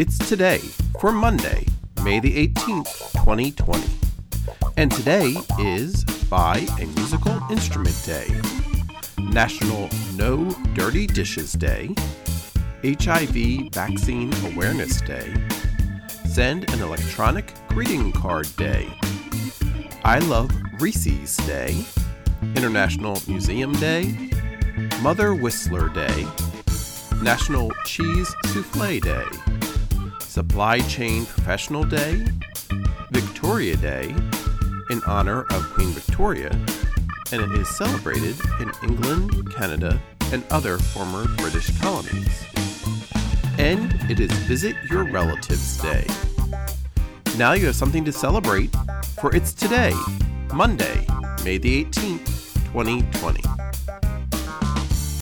It's today for Monday, May the 18th, 2020. And today is Buy a Musical Instrument Day, National No Dirty Dishes Day, HIV Vaccine Awareness Day, Send an Electronic Greeting Card Day, I Love Reese's Day, International Museum Day, Mother Whistler Day, National Cheese Souffle Day, Supply Chain Professional Day, Victoria Day, in honor of Queen Victoria, and it is celebrated in England, Canada, and other former British colonies. And it is Visit Your Relatives Day. Now you have something to celebrate, for it's today, Monday, May the 18th, 2020.